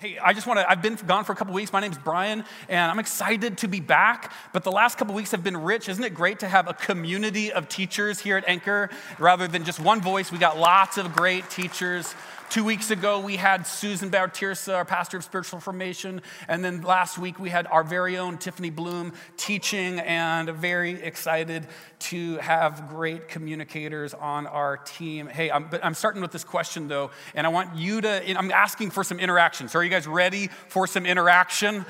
Hey, I just want to, I've been gone for a couple weeks. My name's Brian, and I'm excited to be back. But the last couple weeks have been rich. Isn't it great to have a community of teachers here at Anchor rather than just one voice? We got lots of great teachers Two weeks ago, we had Susan Bautirsa, our pastor of spiritual formation. And then last week, we had our very own Tiffany Bloom teaching, and very excited to have great communicators on our team. Hey, I'm, but I'm starting with this question though, and I want you to, I'm asking for some interaction. So, are you guys ready for some interaction? Yeah.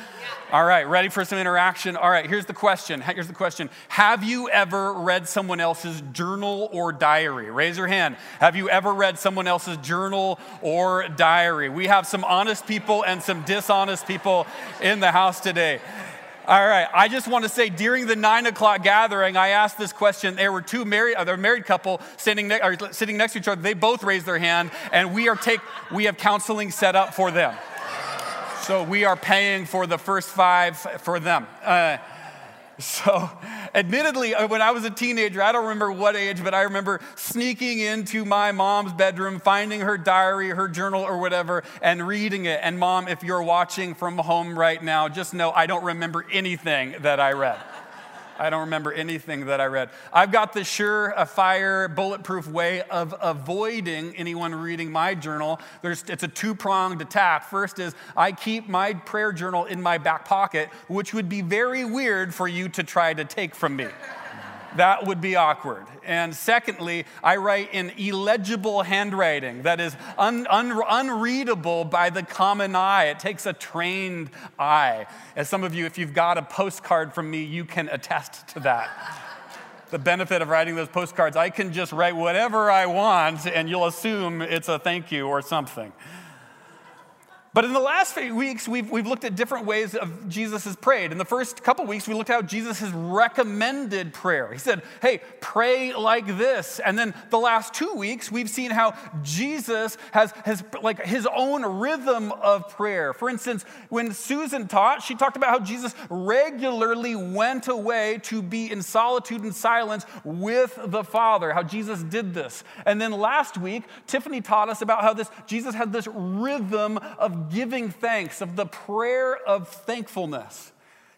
All right, ready for some interaction? All right, here's the question. Here's the question Have you ever read someone else's journal or diary? Raise your hand. Have you ever read someone else's journal or diary. We have some honest people and some dishonest people in the house today. All right, I just want to say during the nine o'clock gathering, I asked this question. There were two married, uh, a married couple standing ne- or sitting next to each other. They both raised their hand, and we are take we have counseling set up for them. So we are paying for the first five for them. Uh, so, admittedly, uh, when I was a teenager, I don't remember what age, but I remember sneaking into my mom's bedroom, finding her diary, her journal, or whatever, and reading it. And, mom, if you're watching from home right now, just know I don't remember anything that I read. I don't remember anything that I read. I've got the sure fire, bulletproof way of avoiding anyone reading my journal. There's, it's a two pronged attack. First is I keep my prayer journal in my back pocket, which would be very weird for you to try to take from me. That would be awkward. And secondly, I write in illegible handwriting that is un, un, unreadable by the common eye. It takes a trained eye. As some of you, if you've got a postcard from me, you can attest to that. the benefit of writing those postcards, I can just write whatever I want and you'll assume it's a thank you or something. But in the last few weeks, we've, we've looked at different ways of Jesus has prayed. In the first couple weeks, we looked at how Jesus has recommended prayer. He said, hey, pray like this. And then the last two weeks, we've seen how Jesus has, has like his own rhythm of prayer. For instance, when Susan taught, she talked about how Jesus regularly went away to be in solitude and silence with the Father, how Jesus did this. And then last week, Tiffany taught us about how this Jesus had this rhythm of giving thanks, of the prayer of thankfulness.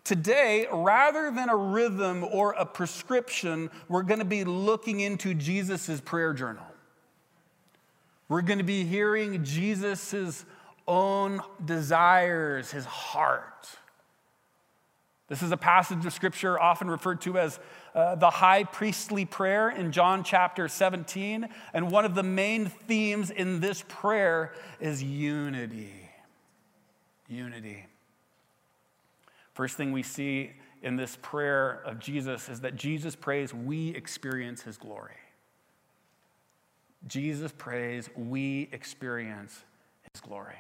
Today, rather than a rhythm or a prescription, we're going to be looking into Jesus' prayer journal. We're going to be hearing Jesus' own desires, his heart. This is a passage of scripture often referred to as uh, the high priestly prayer in John chapter 17. And one of the main themes in this prayer is unity unity. First thing we see in this prayer of Jesus is that Jesus prays, we experience his glory. Jesus prays, we experience his glory.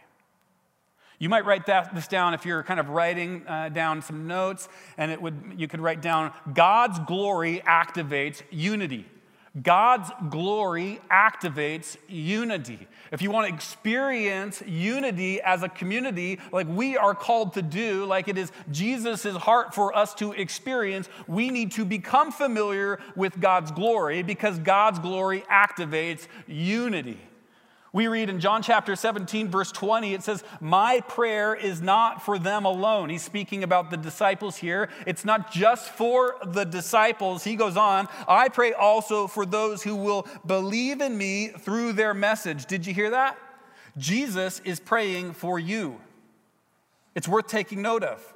You might write that, this down if you're kind of writing uh, down some notes, and it would, you could write down God's glory activates unity. God's glory activates unity. If you want to experience unity as a community, like we are called to do, like it is Jesus' heart for us to experience, we need to become familiar with God's glory because God's glory activates unity. We read in John chapter 17, verse 20, it says, My prayer is not for them alone. He's speaking about the disciples here. It's not just for the disciples. He goes on, I pray also for those who will believe in me through their message. Did you hear that? Jesus is praying for you. It's worth taking note of.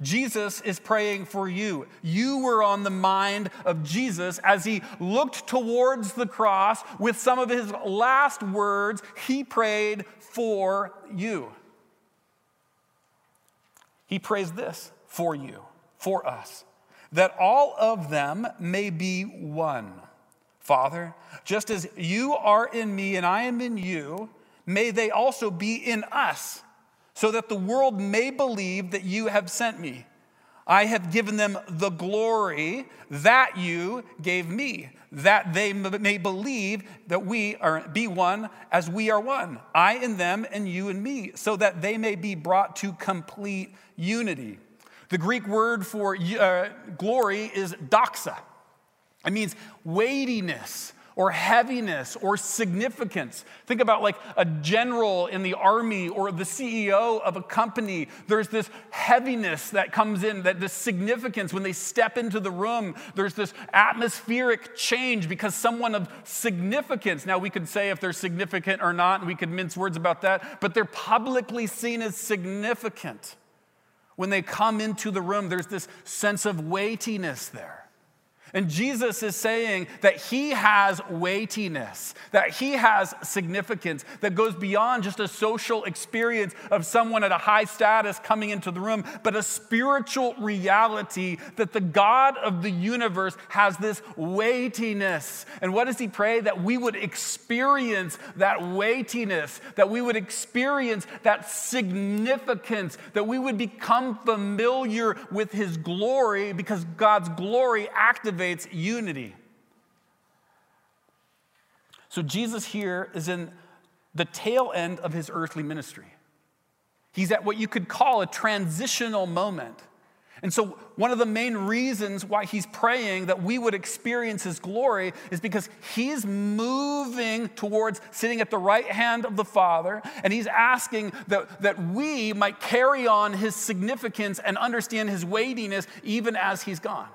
Jesus is praying for you. You were on the mind of Jesus as he looked towards the cross with some of his last words. He prayed for you. He prays this for you, for us, that all of them may be one. Father, just as you are in me and I am in you, may they also be in us so that the world may believe that you have sent me. I have given them the glory that you gave me, that they may believe that we are be one as we are one, I and them and you and me, so that they may be brought to complete unity. The Greek word for uh, glory is doxa. It means weightiness or heaviness or significance. Think about like a general in the army or the CEO of a company. There's this heaviness that comes in, that this significance when they step into the room. There's this atmospheric change because someone of significance. Now, we could say if they're significant or not, and we could mince words about that, but they're publicly seen as significant. When they come into the room, there's this sense of weightiness there. And Jesus is saying that he has weightiness, that he has significance that goes beyond just a social experience of someone at a high status coming into the room, but a spiritual reality that the God of the universe has this weightiness. And what does he pray? That we would experience that weightiness, that we would experience that significance, that we would become familiar with his glory because God's glory activates activates unity. So Jesus here is in the tail end of his earthly ministry. He's at what you could call a transitional moment. And so, one of the main reasons why he's praying that we would experience his glory is because he's moving towards sitting at the right hand of the Father, and he's asking that, that we might carry on his significance and understand his weightiness even as he's gone.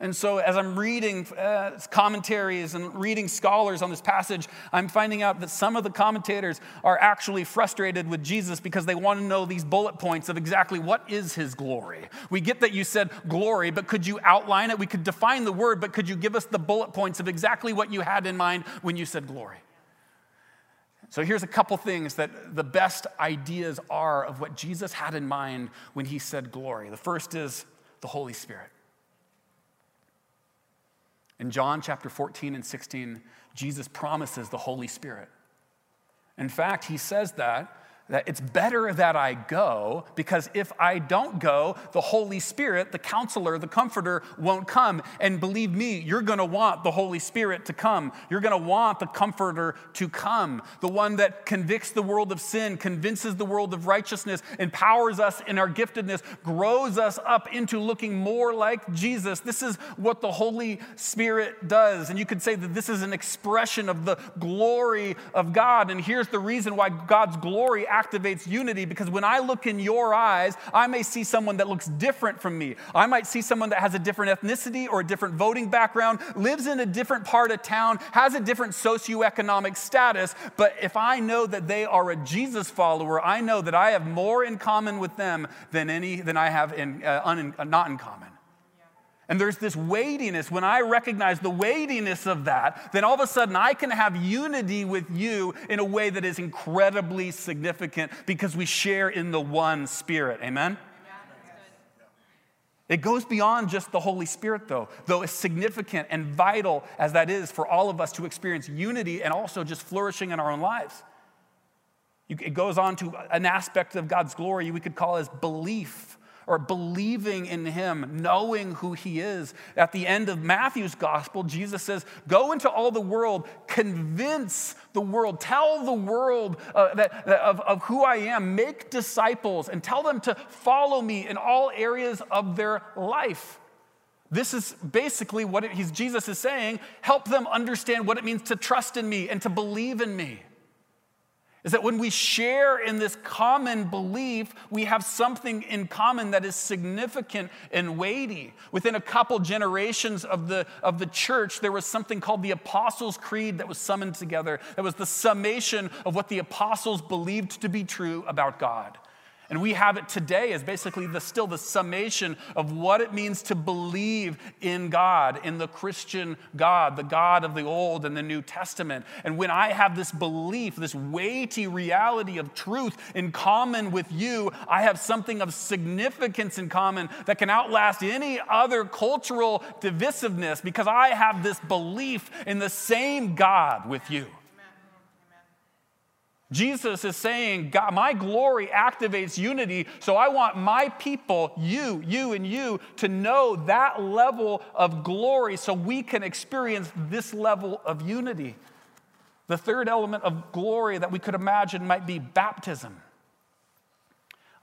And so, as I'm reading uh, commentaries and reading scholars on this passage, I'm finding out that some of the commentators are actually frustrated with Jesus because they want to know these bullet points of exactly what is his glory. We get that you said glory, but could you outline it? We could define the word, but could you give us the bullet points of exactly what you had in mind when you said glory? So, here's a couple things that the best ideas are of what Jesus had in mind when he said glory. The first is the Holy Spirit. In John chapter 14 and 16, Jesus promises the Holy Spirit. In fact, he says that that it's better that I go because if I don't go, the Holy Spirit, the counselor, the comforter won't come. And believe me, you're going to want the Holy Spirit to come. You're going to want the comforter to come, the one that convicts the world of sin, convinces the world of righteousness, empowers us in our giftedness, grows us up into looking more like Jesus. This is what the Holy Spirit does. And you could say that this is an expression of the glory of God. And here's the reason why God's glory activates unity because when I look in your eyes, I may see someone that looks different from me. I might see someone that has a different ethnicity or a different voting background, lives in a different part of town, has a different socioeconomic status. But if I know that they are a Jesus follower, I know that I have more in common with them than any than I have in, uh, un, uh, not in common. And there's this weightiness. When I recognize the weightiness of that, then all of a sudden I can have unity with you in a way that is incredibly significant because we share in the one Spirit. Amen? It goes beyond just the Holy Spirit, though, though as significant and vital as that is for all of us to experience unity and also just flourishing in our own lives. It goes on to an aspect of God's glory we could call as belief or believing in him, knowing who he is. At the end of Matthew's gospel, Jesus says, Go into all the world, convince the world, tell the world uh, that, that of, of who I am, make disciples, and tell them to follow me in all areas of their life. This is basically what it, Jesus is saying help them understand what it means to trust in me and to believe in me is that when we share in this common belief, we have something in common that is significant and weighty. Within a couple generations of the, of the church, there was something called the Apostles' Creed that was summoned together. That was the summation of what the apostles believed to be true about God. And we have it today as basically the, still the summation of what it means to believe in God, in the Christian God, the God of the Old and the New Testament. And when I have this belief, this weighty reality of truth in common with you, I have something of significance in common that can outlast any other cultural divisiveness because I have this belief in the same God with you. Jesus is saying, God, my glory activates unity, so I want my people, you, you, and you, to know that level of glory so we can experience this level of unity. The third element of glory that we could imagine might be baptism.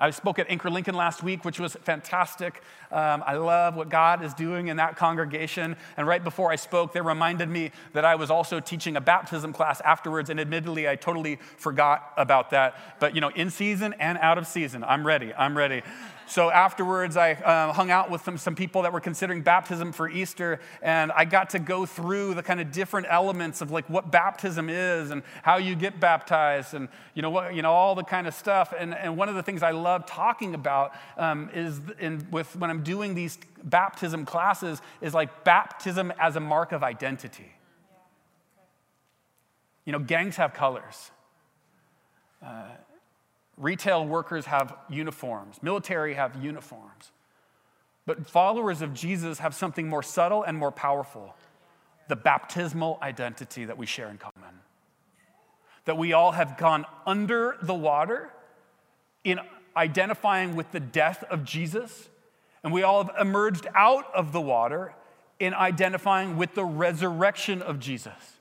I spoke at Anchor Lincoln last week, which was fantastic. Um, I love what God is doing in that congregation. And right before I spoke, they reminded me that I was also teaching a baptism class afterwards. And admittedly, I totally forgot about that. But, you know, in season and out of season, I'm ready. I'm ready. So afterwards, I uh, hung out with some, some people that were considering baptism for Easter, and I got to go through the kind of different elements of like what baptism is and how you get baptized, and you know what, you know all the kind of stuff. And, and one of the things I love talking about um, is in, with when I'm doing these baptism classes is like baptism as a mark of identity. You know, gangs have colors. Uh, Retail workers have uniforms, military have uniforms. But followers of Jesus have something more subtle and more powerful the baptismal identity that we share in common. That we all have gone under the water in identifying with the death of Jesus, and we all have emerged out of the water in identifying with the resurrection of Jesus.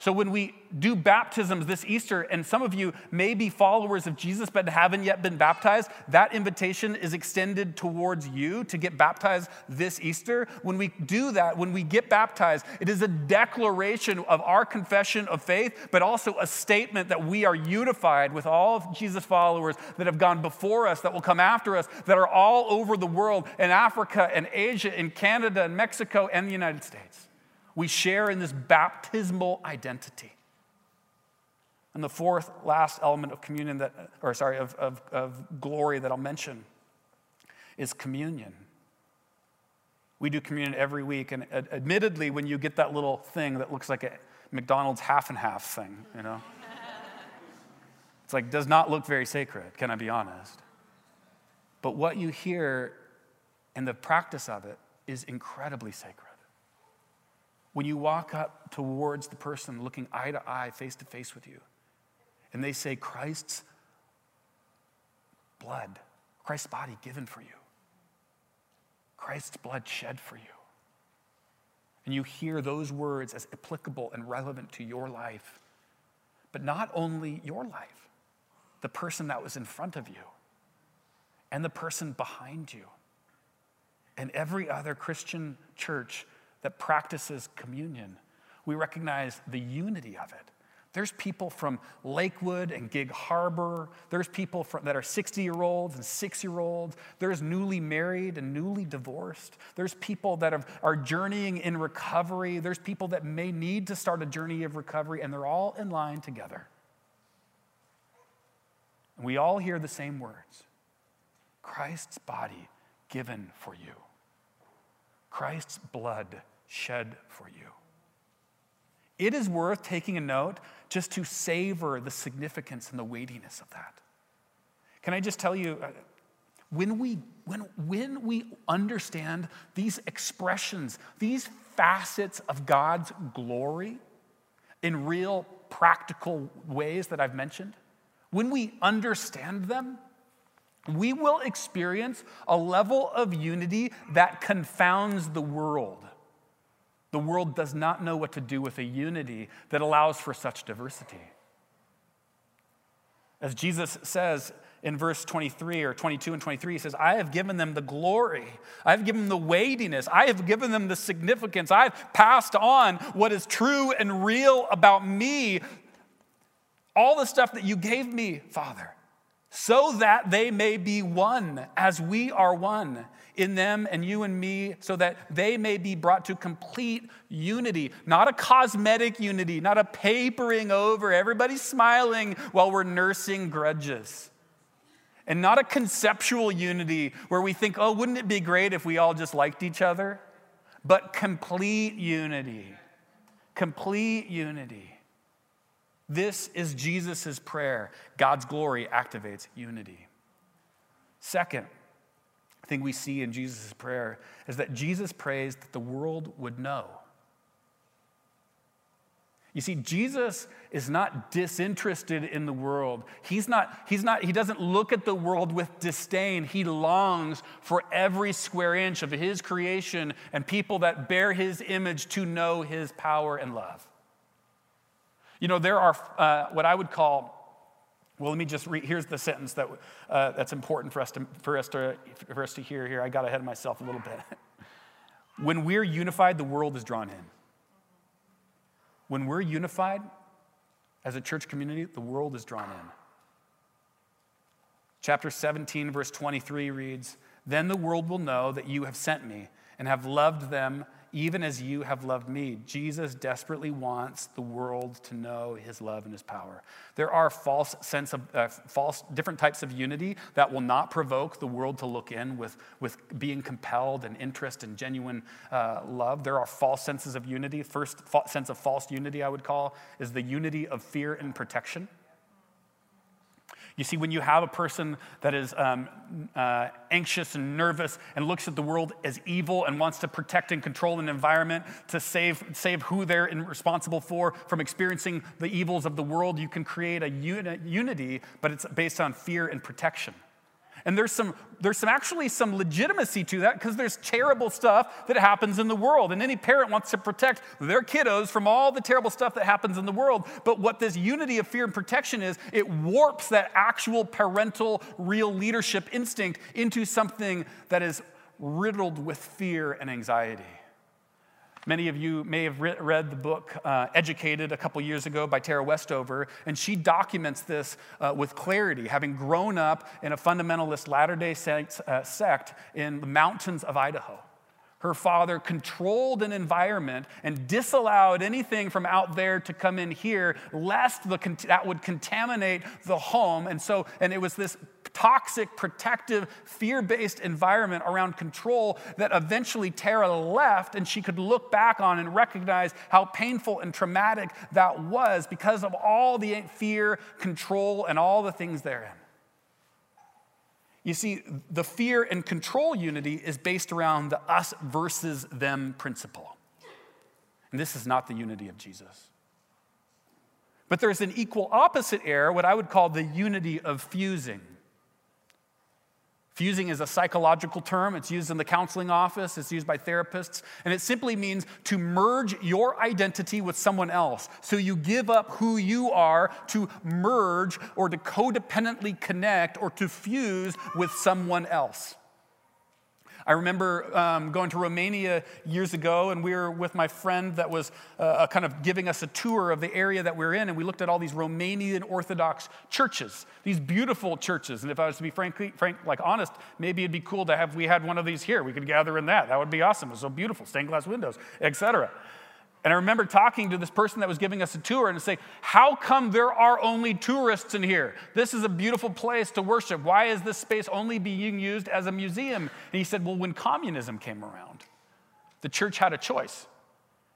So, when we do baptisms this Easter, and some of you may be followers of Jesus but haven't yet been baptized, that invitation is extended towards you to get baptized this Easter. When we do that, when we get baptized, it is a declaration of our confession of faith, but also a statement that we are unified with all of Jesus' followers that have gone before us, that will come after us, that are all over the world in Africa and Asia, in Canada and Mexico and the United States. We share in this baptismal identity. And the fourth, last element of communion that, or sorry, of, of, of glory that I'll mention is communion. We do communion every week, and admittedly, when you get that little thing that looks like a McDonald's half and half thing, you know, it's like does not look very sacred, can I be honest? But what you hear and the practice of it is incredibly sacred. When you walk up towards the person looking eye to eye, face to face with you, and they say, Christ's blood, Christ's body given for you, Christ's blood shed for you. And you hear those words as applicable and relevant to your life, but not only your life, the person that was in front of you, and the person behind you, and every other Christian church that practices communion. We recognize the unity of it. There's people from Lakewood and Gig Harbor. There's people from, that are 60 year olds and six year olds. There's newly married and newly divorced. There's people that have, are journeying in recovery. There's people that may need to start a journey of recovery, and they're all in line together. And we all hear the same words Christ's body given for you. Christ's blood shed for you. It is worth taking a note just to savor the significance and the weightiness of that. Can I just tell you, uh, when we, when, when we understand these expressions, these facets of God's glory in real practical ways that I've mentioned, when we understand them, we will experience a level of unity that confounds the world. The world does not know what to do with a unity that allows for such diversity. As Jesus says in verse 23 or 22 and 23, he says, I have given them the glory. I have given them the weightiness. I have given them the significance. I've passed on what is true and real about me. All the stuff that you gave me, Father so that they may be one as we are one in them and you and me, so that they may be brought to complete unity, not a cosmetic unity, not a papering over, everybody smiling while we're nursing grudges. And not a conceptual unity where we think, oh, wouldn't it be great if we all just liked each other? But complete unity. Complete unity. This is Jesus' prayer. God's glory activates unity. Second thing we see in Jesus' prayer is that Jesus prays that the world would know. You see, Jesus is not disinterested in the world. He's not, he's not, he doesn't look at the world with disdain. He longs for every square inch of his creation and people that bear his image to know his power and love. You know, there are uh, what I would call Well, let me just read. Here's the sentence that, uh, that's important for us, to, for, us to, for us to hear here. I got ahead of myself a little bit. when we're unified, the world is drawn in. When we're unified as a church community, the world is drawn in. Chapter 17, verse 23 reads Then the world will know that you have sent me and have loved them even as you have loved me. Jesus desperately wants the world to know his love and his power. There are false sense of uh, false different types of unity that will not provoke the world to look in with, with being compelled and interest and genuine uh, love. There are false senses of unity. First fa- sense of false unity I would call is the unity of fear and protection. You see, when you have a person that is um, uh, anxious and nervous and looks at the world as evil and wants to protect and control an environment to save, save who they're responsible for from experiencing the evils of the world, you can create a uni- unity, but it's based on fear and protection. And there's some, there's some actually some legitimacy to that because there's terrible stuff that happens in the world. And any parent wants to protect their kiddos from all the terrible stuff that happens in the world. But what this unity of fear and protection is, it warps that actual parental, real leadership instinct into something that is riddled with fear and anxiety. Many of you may have read the book uh, Educated a couple years ago by Tara Westover, and she documents this uh, with clarity, having grown up in a fundamentalist Latter day uh, sect in the mountains of Idaho. Her father controlled an environment and disallowed anything from out there to come in here, lest the, that would contaminate the home. And so, and it was this toxic, protective, fear based environment around control that eventually Tara left and she could look back on and recognize how painful and traumatic that was because of all the fear, control, and all the things therein. You see, the fear and control unity is based around the us versus them principle. And this is not the unity of Jesus. But there's an equal opposite error, what I would call the unity of fusing. Fusing is a psychological term. It's used in the counseling office, it's used by therapists, and it simply means to merge your identity with someone else. So you give up who you are to merge or to codependently connect or to fuse with someone else. I remember um, going to Romania years ago, and we were with my friend that was uh, kind of giving us a tour of the area that we we're in, and we looked at all these Romanian Orthodox churches, these beautiful churches. And if I was to be frankly, frank, like honest, maybe it'd be cool to have we had one of these here. We could gather in that. That would be awesome. It was so beautiful, stained glass windows, etc. And I remember talking to this person that was giving us a tour and say, How come there are only tourists in here? This is a beautiful place to worship. Why is this space only being used as a museum? And he said, Well, when communism came around, the church had a choice.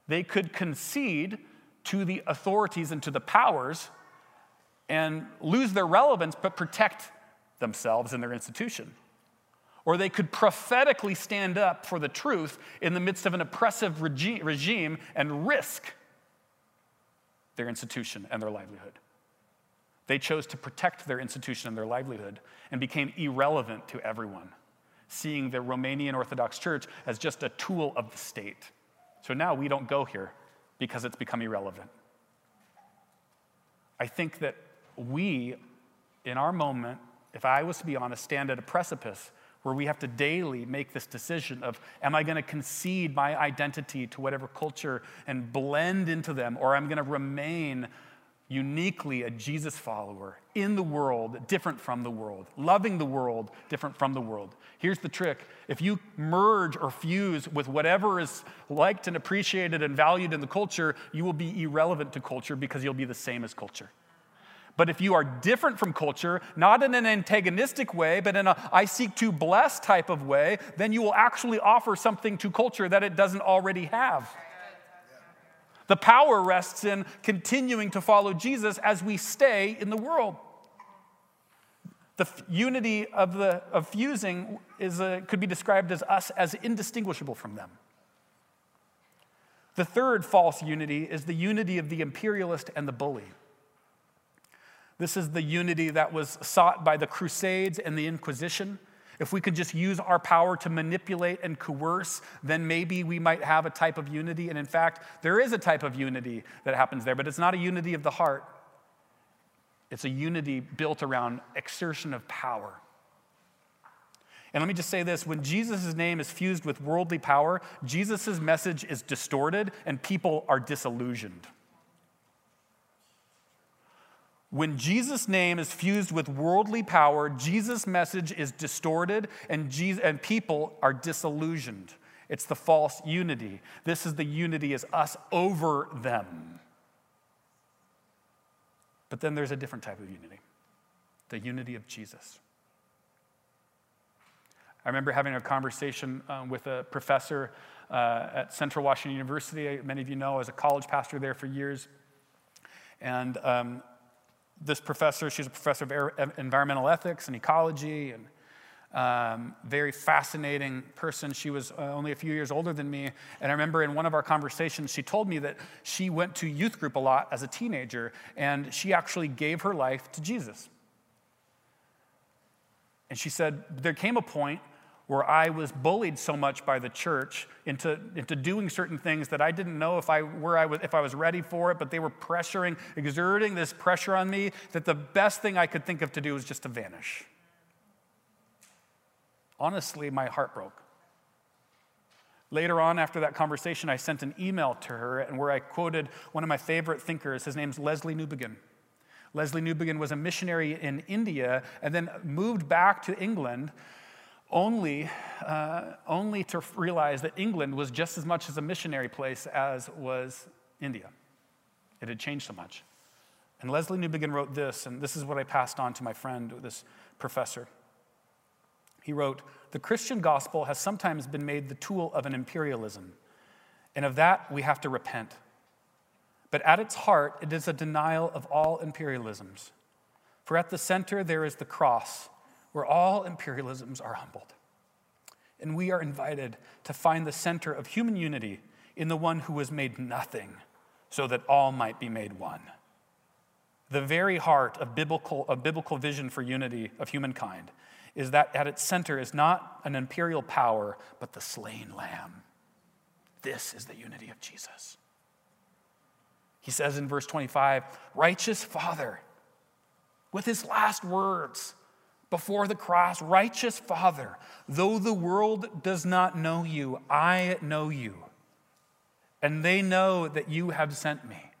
They could concede to the authorities and to the powers and lose their relevance, but protect themselves and their institution or they could prophetically stand up for the truth in the midst of an oppressive regi- regime and risk their institution and their livelihood. They chose to protect their institution and their livelihood and became irrelevant to everyone, seeing the Romanian Orthodox Church as just a tool of the state. So now we don't go here because it's become irrelevant. I think that we, in our moment, if I was to be honest, stand at a precipice where we have to daily make this decision of am I going to concede my identity to whatever culture and blend into them, or I'm going to remain uniquely a Jesus follower in the world, different from the world, loving the world, different from the world. Here's the trick if you merge or fuse with whatever is liked and appreciated and valued in the culture, you will be irrelevant to culture because you'll be the same as culture. But if you are different from culture, not in an antagonistic way, but in a I seek to bless type of way, then you will actually offer something to culture that it doesn't already have. The power rests in continuing to follow Jesus as we stay in the world. The f- unity of, the, of fusing is a, could be described as us as indistinguishable from them. The third false unity is the unity of the imperialist and the bully. This is the unity that was sought by the Crusades and the Inquisition. If we could just use our power to manipulate and coerce, then maybe we might have a type of unity. And in fact, there is a type of unity that happens there, but it's not a unity of the heart, It's a unity built around exertion of power. And let me just say this when Jesus' name is fused with worldly power, Jesus' message is distorted and people are disillusioned. When Jesus' name is fused with worldly power, Jesus' message is distorted and, Jesus, and people are disillusioned. It's the false unity. This is the unity as us over them. But then there's a different type of unity the unity of Jesus. I remember having a conversation um, with a professor uh, at Central Washington University. Many of you know, I was a college pastor there for years. And um, this professor, she's a professor of environmental ethics and ecology, and um, very fascinating person. She was uh, only a few years older than me. And I remember in one of our conversations, she told me that she went to youth group a lot as a teenager, and she actually gave her life to Jesus. And she said, There came a point where I was bullied so much by the church into, into doing certain things that I didn't know if I, where I was, if I was ready for it, but they were pressuring, exerting this pressure on me that the best thing I could think of to do was just to vanish. Honestly, my heart broke. Later on, after that conversation, I sent an email to her and where I quoted one of my favorite thinkers. His name's Leslie Newbigin. Leslie Newbigin was a missionary in India and then moved back to England only, uh, only to realize that England was just as much as a missionary place as was India. It had changed so much. And Leslie Newbigin wrote this, and this is what I passed on to my friend, this professor. He wrote, The Christian gospel has sometimes been made the tool of an imperialism, and of that we have to repent. But at its heart, it is a denial of all imperialisms. For at the center, there is the cross where all imperialisms are humbled. And we are invited to find the center of human unity in the one who was made nothing so that all might be made one. The very heart of biblical, of biblical vision for unity of humankind is that at its center is not an imperial power, but the slain lamb. This is the unity of Jesus. He says in verse 25, Righteous Father, with his last words, before the cross, righteous Father, though the world does not know you, I know you, and they know that you have sent me.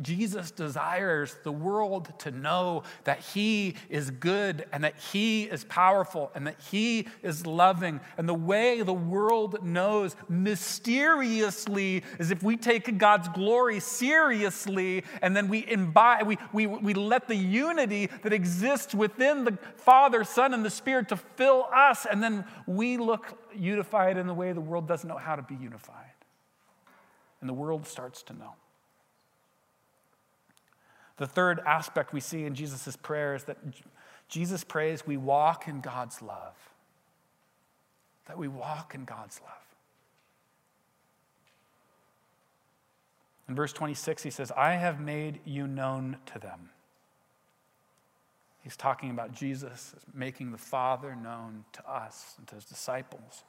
Jesus desires the world to know that He is good and that He is powerful and that He is loving. And the way the world knows mysteriously is if we take God's glory seriously and then we imbibe, we, we, we let the unity that exists within the Father, Son, and the Spirit to fill us, and then we look unified in the way the world doesn't know how to be unified. And the world starts to know. The third aspect we see in Jesus' prayer is that Jesus prays we walk in God's love. That we walk in God's love. In verse 26, he says, I have made you known to them. He's talking about Jesus making the Father known to us and to his disciples.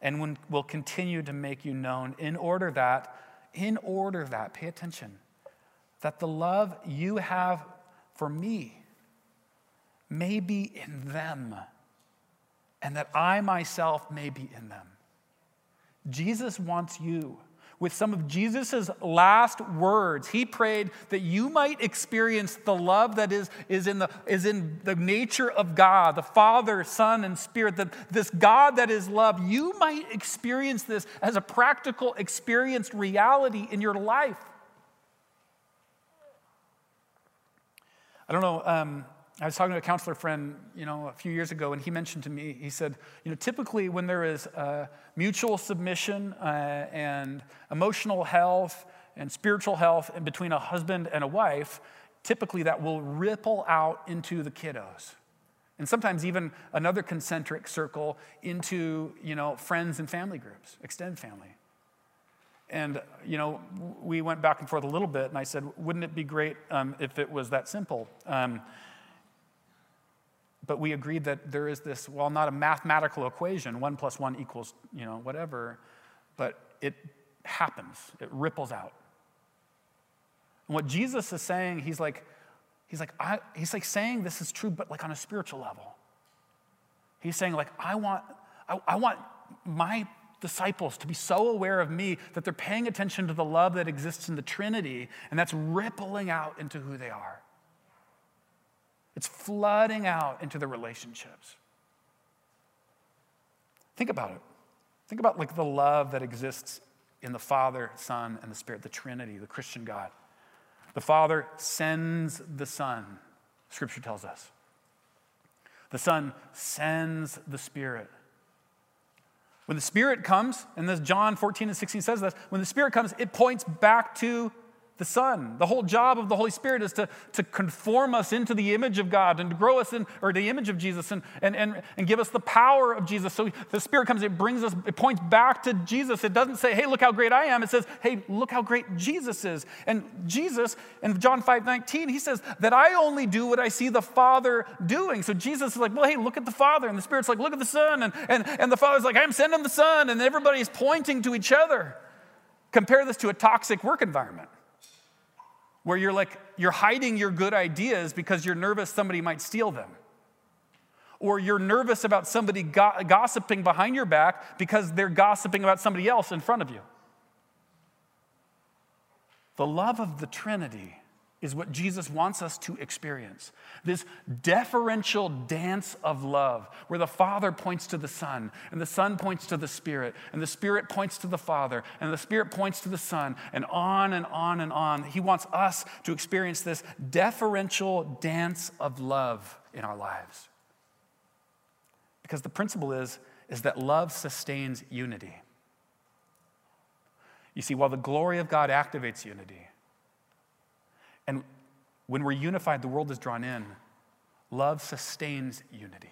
And will continue to make you known in order that, in order that, pay attention, that the love you have for me may be in them, and that I myself may be in them. Jesus wants you. With some of Jesus' last words, he prayed that you might experience the love that is, is, in the, is in the nature of God, the Father, Son, and Spirit, that this God that is love, you might experience this as a practical, experienced reality in your life. I don't know. Um, I was talking to a counselor friend, you know, a few years ago, and he mentioned to me, he said, you know, typically when there is uh, mutual submission uh, and emotional health and spiritual health in between a husband and a wife, typically that will ripple out into the kiddos. And sometimes even another concentric circle into, you know, friends and family groups, extended family. And, you know, we went back and forth a little bit, and I said, wouldn't it be great um, if it was that simple? Um, but we agreed that there is this, well, not a mathematical equation, one plus one equals, you know, whatever, but it happens, it ripples out. And what Jesus is saying, he's like, he's like, I, he's like saying this is true, but like on a spiritual level. He's saying, like, I want, I, I want my disciples to be so aware of me that they're paying attention to the love that exists in the Trinity, and that's rippling out into who they are. It's flooding out into the relationships. Think about it. Think about like the love that exists in the Father, Son, and the Spirit, the Trinity, the Christian God. The Father sends the Son, Scripture tells us. The Son sends the Spirit. When the Spirit comes, and this John 14 and 16 says this, when the Spirit comes, it points back to the Son. The whole job of the Holy Spirit is to, to conform us into the image of God and to grow us in, or the image of Jesus and, and, and, and give us the power of Jesus. So the Spirit comes, it brings us, it points back to Jesus. It doesn't say, hey, look how great I am. It says, hey, look how great Jesus is. And Jesus, in John 5 19, he says that I only do what I see the Father doing. So Jesus is like, well, hey, look at the Father. And the Spirit's like, look at the Son. And, and, and the Father's like, I'm sending the Son. And everybody's pointing to each other. Compare this to a toxic work environment where you're like, you're hiding your good ideas because you're nervous somebody might steal them. Or you're nervous about somebody go- gossiping behind your back because they're gossiping about somebody else in front of you. The love of the Trinity is what Jesus wants us to experience. This deferential dance of love, where the Father points to the Son, and the Son points to the Spirit, and the Spirit points to the Father, and the Spirit points to the Son, and on and on and on. He wants us to experience this deferential dance of love in our lives. Because the principle is, is that love sustains unity. You see, while the glory of God activates unity, and when we're unified, the world is drawn in. Love sustains unity.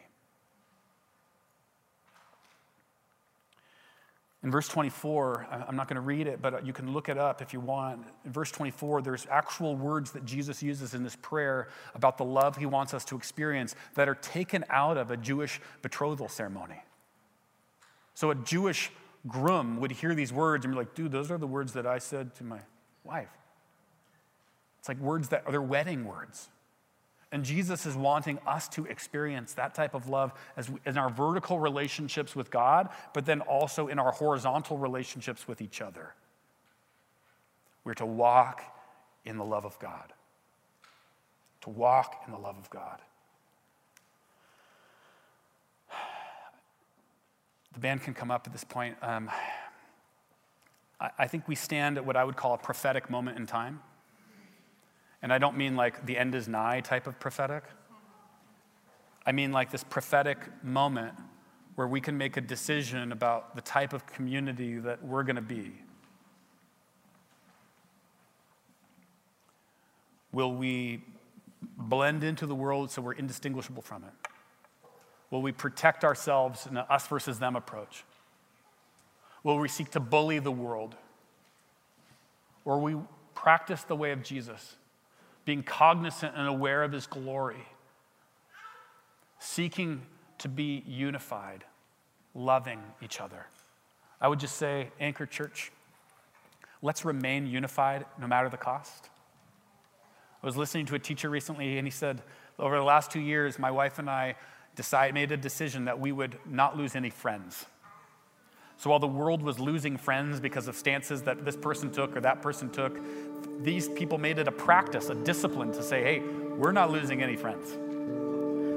In verse 24, I'm not going to read it, but you can look it up if you want. In verse 24, there's actual words that Jesus uses in this prayer about the love he wants us to experience that are taken out of a Jewish betrothal ceremony. So a Jewish groom would hear these words and be like, dude, those are the words that I said to my wife. It's like words that are their wedding words. And Jesus is wanting us to experience that type of love as we, in our vertical relationships with God, but then also in our horizontal relationships with each other. We're to walk in the love of God. To walk in the love of God. The band can come up at this point. Um, I, I think we stand at what I would call a prophetic moment in time. And I don't mean like the end is nigh type of prophetic. I mean like this prophetic moment where we can make a decision about the type of community that we're going to be. Will we blend into the world so we're indistinguishable from it? Will we protect ourselves in an us versus them approach? Will we seek to bully the world? Or we practice the way of Jesus? Being cognizant and aware of his glory, seeking to be unified, loving each other. I would just say, Anchor Church, let's remain unified no matter the cost. I was listening to a teacher recently, and he said, over the last two years, my wife and I decided, made a decision that we would not lose any friends. So while the world was losing friends because of stances that this person took or that person took, these people made it a practice, a discipline to say, hey, we're not losing any friends.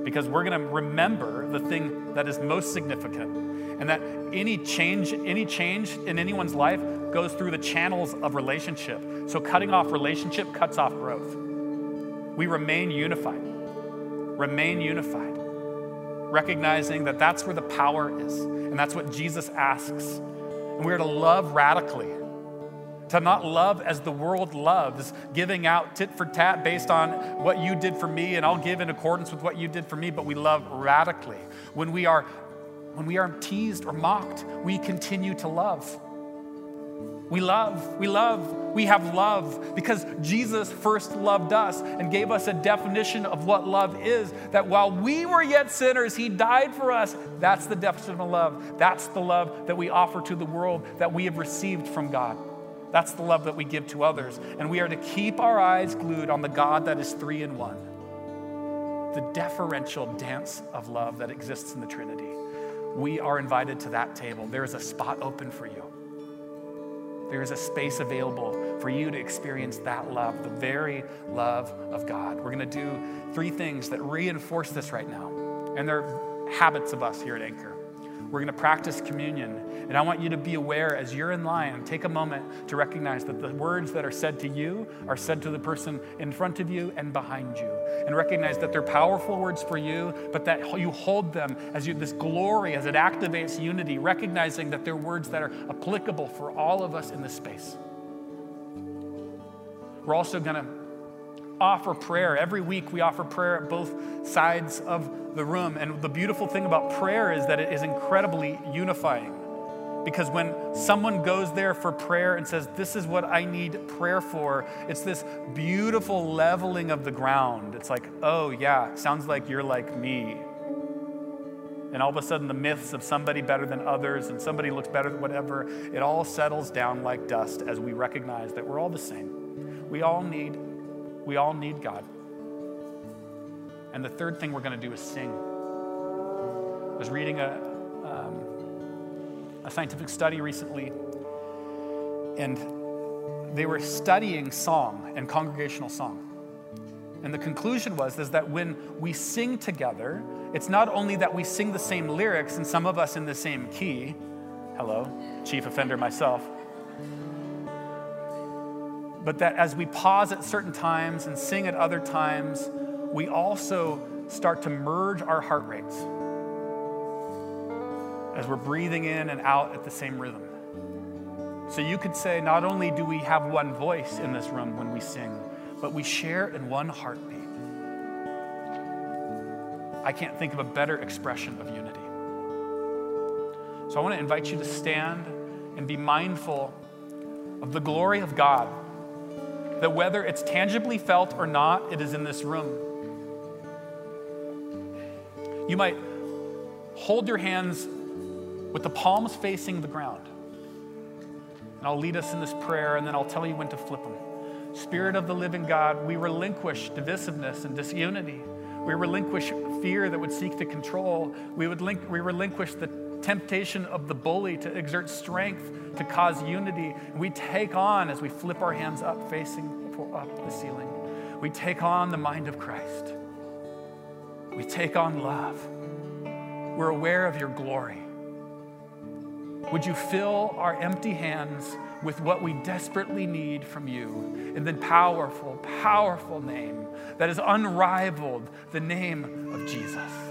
Because we're going to remember the thing that is most significant. And that any change, any change in anyone's life goes through the channels of relationship. So cutting off relationship cuts off growth. We remain unified. Remain unified. Recognizing that that's where the power is. And that's what Jesus asks. And we're to love radically to not love as the world loves, giving out tit for tat based on what you did for me, and I'll give in accordance with what you did for me, but we love radically. When we are when we are teased or mocked, we continue to love. We love, we love, we have love because Jesus first loved us and gave us a definition of what love is. That while we were yet sinners, He died for us. That's the definition of love. That's the love that we offer to the world that we have received from God. That's the love that we give to others. And we are to keep our eyes glued on the God that is three in one. The deferential dance of love that exists in the Trinity. We are invited to that table. There is a spot open for you. There is a space available for you to experience that love, the very love of God. We're going to do three things that reinforce this right now. And they're habits of us here at Anchor. We're going to practice communion. And I want you to be aware as you're in line, take a moment to recognize that the words that are said to you are said to the person in front of you and behind you. And recognize that they're powerful words for you, but that you hold them as you, this glory, as it activates unity, recognizing that they're words that are applicable for all of us in this space. We're also going to offer prayer. Every week we offer prayer at both sides of the room. And the beautiful thing about prayer is that it is incredibly unifying. Because when someone goes there for prayer and says, This is what I need prayer for, it's this beautiful leveling of the ground. It's like, Oh, yeah, sounds like you're like me. And all of a sudden, the myths of somebody better than others and somebody looks better than whatever, it all settles down like dust as we recognize that we're all the same. We all need we all need God. And the third thing we're going to do is sing. I was reading a, um, a scientific study recently, and they were studying song and congregational song. And the conclusion was is that when we sing together, it's not only that we sing the same lyrics and some of us in the same key. Hello, chief offender myself but that as we pause at certain times and sing at other times, we also start to merge our heart rates as we're breathing in and out at the same rhythm. So you could say, not only do we have one voice in this room when we sing, but we share in one heartbeat. I can't think of a better expression of unity. So I want to invite you to stand and be mindful of the glory of God that whether it's tangibly felt or not, it is in this room. You might hold your hands with the palms facing the ground. And I'll lead us in this prayer, and then I'll tell you when to flip them. Spirit of the living God, we relinquish divisiveness and disunity. We relinquish fear that would seek to control. We, would link, we relinquish the temptation of the bully to exert strength to cause unity. We take on, as we flip our hands up, facing up the ceiling, we take on the mind of Christ. We take on love. We're aware of your glory. Would you fill our empty hands with what we desperately need from you in the powerful, powerful name that is unrivaled, the name of Jesus?